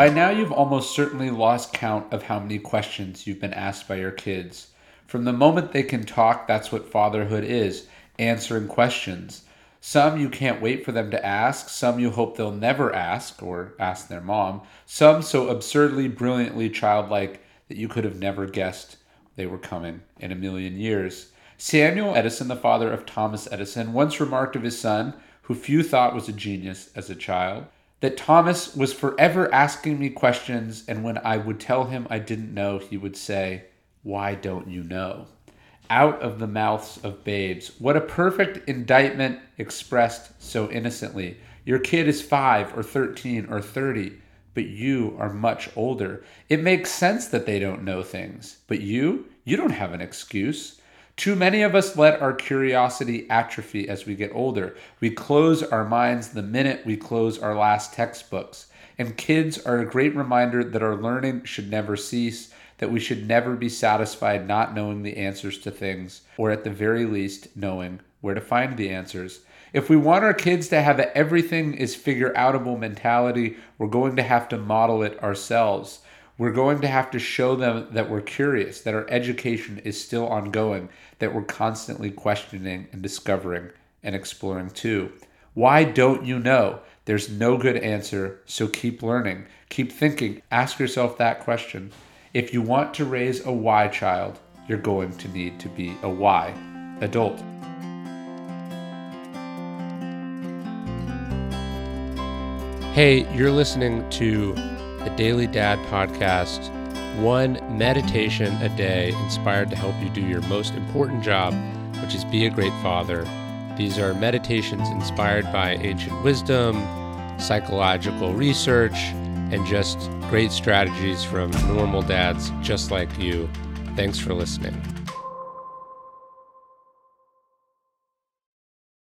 By now, you've almost certainly lost count of how many questions you've been asked by your kids. From the moment they can talk, that's what fatherhood is answering questions. Some you can't wait for them to ask, some you hope they'll never ask or ask their mom, some so absurdly, brilliantly childlike that you could have never guessed they were coming in a million years. Samuel Edison, the father of Thomas Edison, once remarked of his son, who few thought was a genius as a child, that Thomas was forever asking me questions, and when I would tell him I didn't know, he would say, Why don't you know? Out of the mouths of babes. What a perfect indictment expressed so innocently. Your kid is five or 13 or 30, but you are much older. It makes sense that they don't know things, but you, you don't have an excuse. Too many of us let our curiosity atrophy as we get older. We close our minds the minute we close our last textbooks. And kids are a great reminder that our learning should never cease, that we should never be satisfied not knowing the answers to things, or at the very least, knowing where to find the answers. If we want our kids to have an everything is figure outable mentality, we're going to have to model it ourselves. We're going to have to show them that we're curious, that our education is still ongoing, that we're constantly questioning and discovering and exploring too. Why don't you know? There's no good answer, so keep learning, keep thinking, ask yourself that question. If you want to raise a why child, you're going to need to be a why adult. Hey, you're listening to the Daily Dad Podcast, one meditation a day inspired to help you do your most important job, which is be a great father. These are meditations inspired by ancient wisdom, psychological research, and just great strategies from normal dads just like you. Thanks for listening.